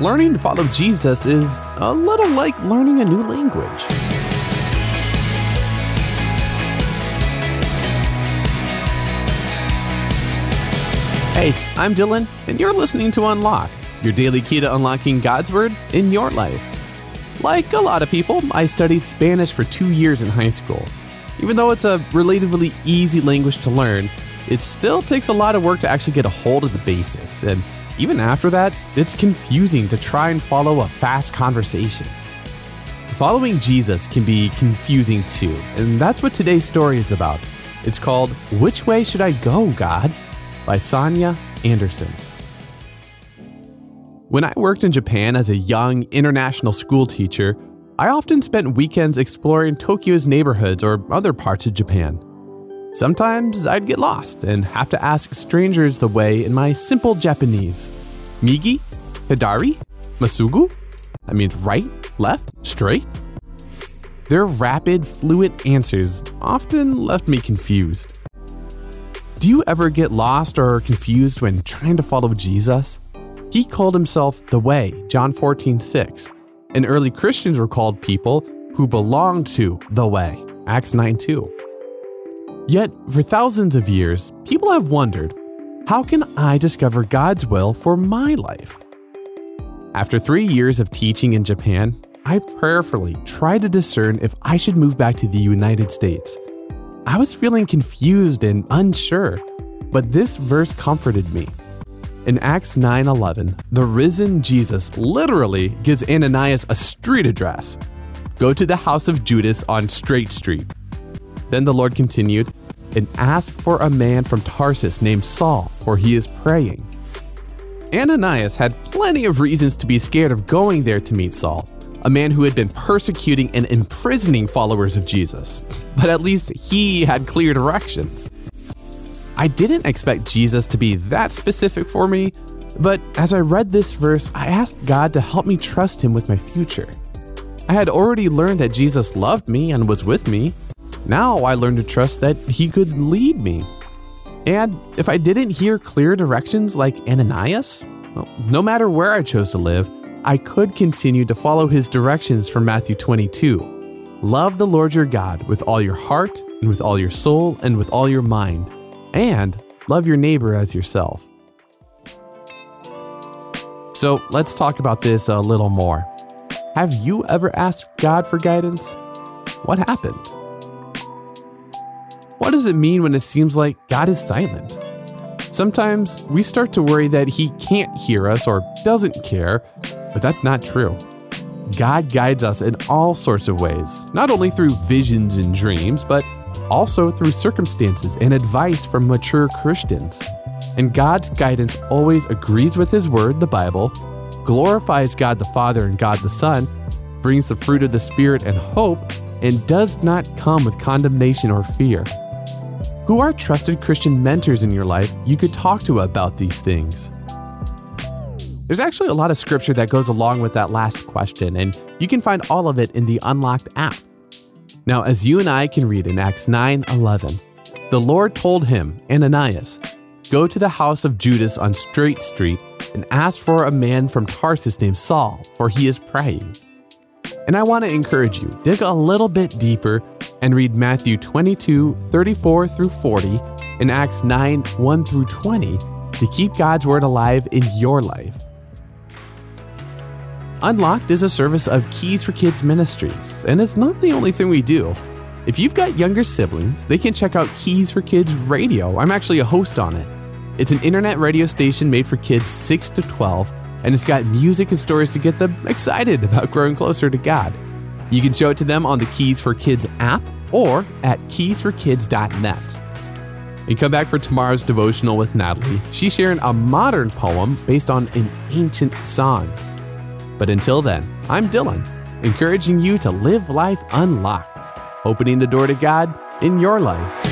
learning to follow Jesus is a little like learning a new language. Hey, I'm Dylan, and you're listening to Unlocked, your daily key to unlocking God's Word in your life. Like a lot of people, I studied Spanish for two years in high school. Even though it's a relatively easy language to learn, it still takes a lot of work to actually get a hold of the basics, and even after that, it's confusing to try and follow a fast conversation. Following Jesus can be confusing too, and that's what today's story is about. It's called Which Way Should I Go, God? by Sonia Anderson. When I worked in Japan as a young international school teacher, I often spent weekends exploring Tokyo's neighborhoods or other parts of Japan. Sometimes I'd get lost and have to ask strangers the way in my simple Japanese. Migi? Hidari? Massugu? I mean, right, left, straight? Their rapid, fluent answers often left me confused. Do you ever get lost or confused when trying to follow Jesus? He called himself the Way, John 14, 6. And early Christians were called people who belonged to the Way, Acts 9, 2. Yet, for thousands of years, people have wondered how can I discover God's will for my life? After three years of teaching in Japan, I prayerfully tried to discern if I should move back to the United States. I was feeling confused and unsure, but this verse comforted me. In Acts 9:11, the risen Jesus literally gives Ananias a street address. Go to the house of Judas on Straight Street. Then the Lord continued, and ask for a man from Tarsus named Saul, for he is praying. Ananias had plenty of reasons to be scared of going there to meet Saul, a man who had been persecuting and imprisoning followers of Jesus. But at least he had clear directions. I didn't expect Jesus to be that specific for me, but as I read this verse, I asked God to help me trust Him with my future. I had already learned that Jesus loved me and was with me. Now I learned to trust that He could lead me. And if I didn't hear clear directions like Ananias, well, no matter where I chose to live, I could continue to follow his directions from Matthew 22. Love the Lord your God with all your heart, and with all your soul, and with all your mind, and love your neighbor as yourself. So let's talk about this a little more. Have you ever asked God for guidance? What happened? What does it mean when it seems like God is silent? Sometimes we start to worry that He can't hear us or doesn't care, but that's not true. God guides us in all sorts of ways, not only through visions and dreams, but also through circumstances and advice from mature Christians. And God's guidance always agrees with His Word, the Bible, glorifies God the Father and God the Son, brings the fruit of the Spirit and hope, and does not come with condemnation or fear. Who are trusted Christian mentors in your life you could talk to about these things? There's actually a lot of scripture that goes along with that last question, and you can find all of it in the Unlocked app. Now, as you and I can read in Acts 9 11, the Lord told him, Ananias, Go to the house of Judas on Straight Street and ask for a man from Tarsus named Saul, for he is praying. And I want to encourage you, dig a little bit deeper and read Matthew 22, 34 through 40, and Acts 9, 1 through 20 to keep God's Word alive in your life. Unlocked is a service of Keys for Kids Ministries, and it's not the only thing we do. If you've got younger siblings, they can check out Keys for Kids Radio. I'm actually a host on it. It's an internet radio station made for kids 6 to 12, and it's got music and stories to get them excited about growing closer to God. You can show it to them on the Keys for Kids app or at keysforkids.net. And come back for tomorrow's devotional with Natalie. She's sharing a modern poem based on an ancient song. But until then, I'm Dylan, encouraging you to live life unlocked, opening the door to God in your life.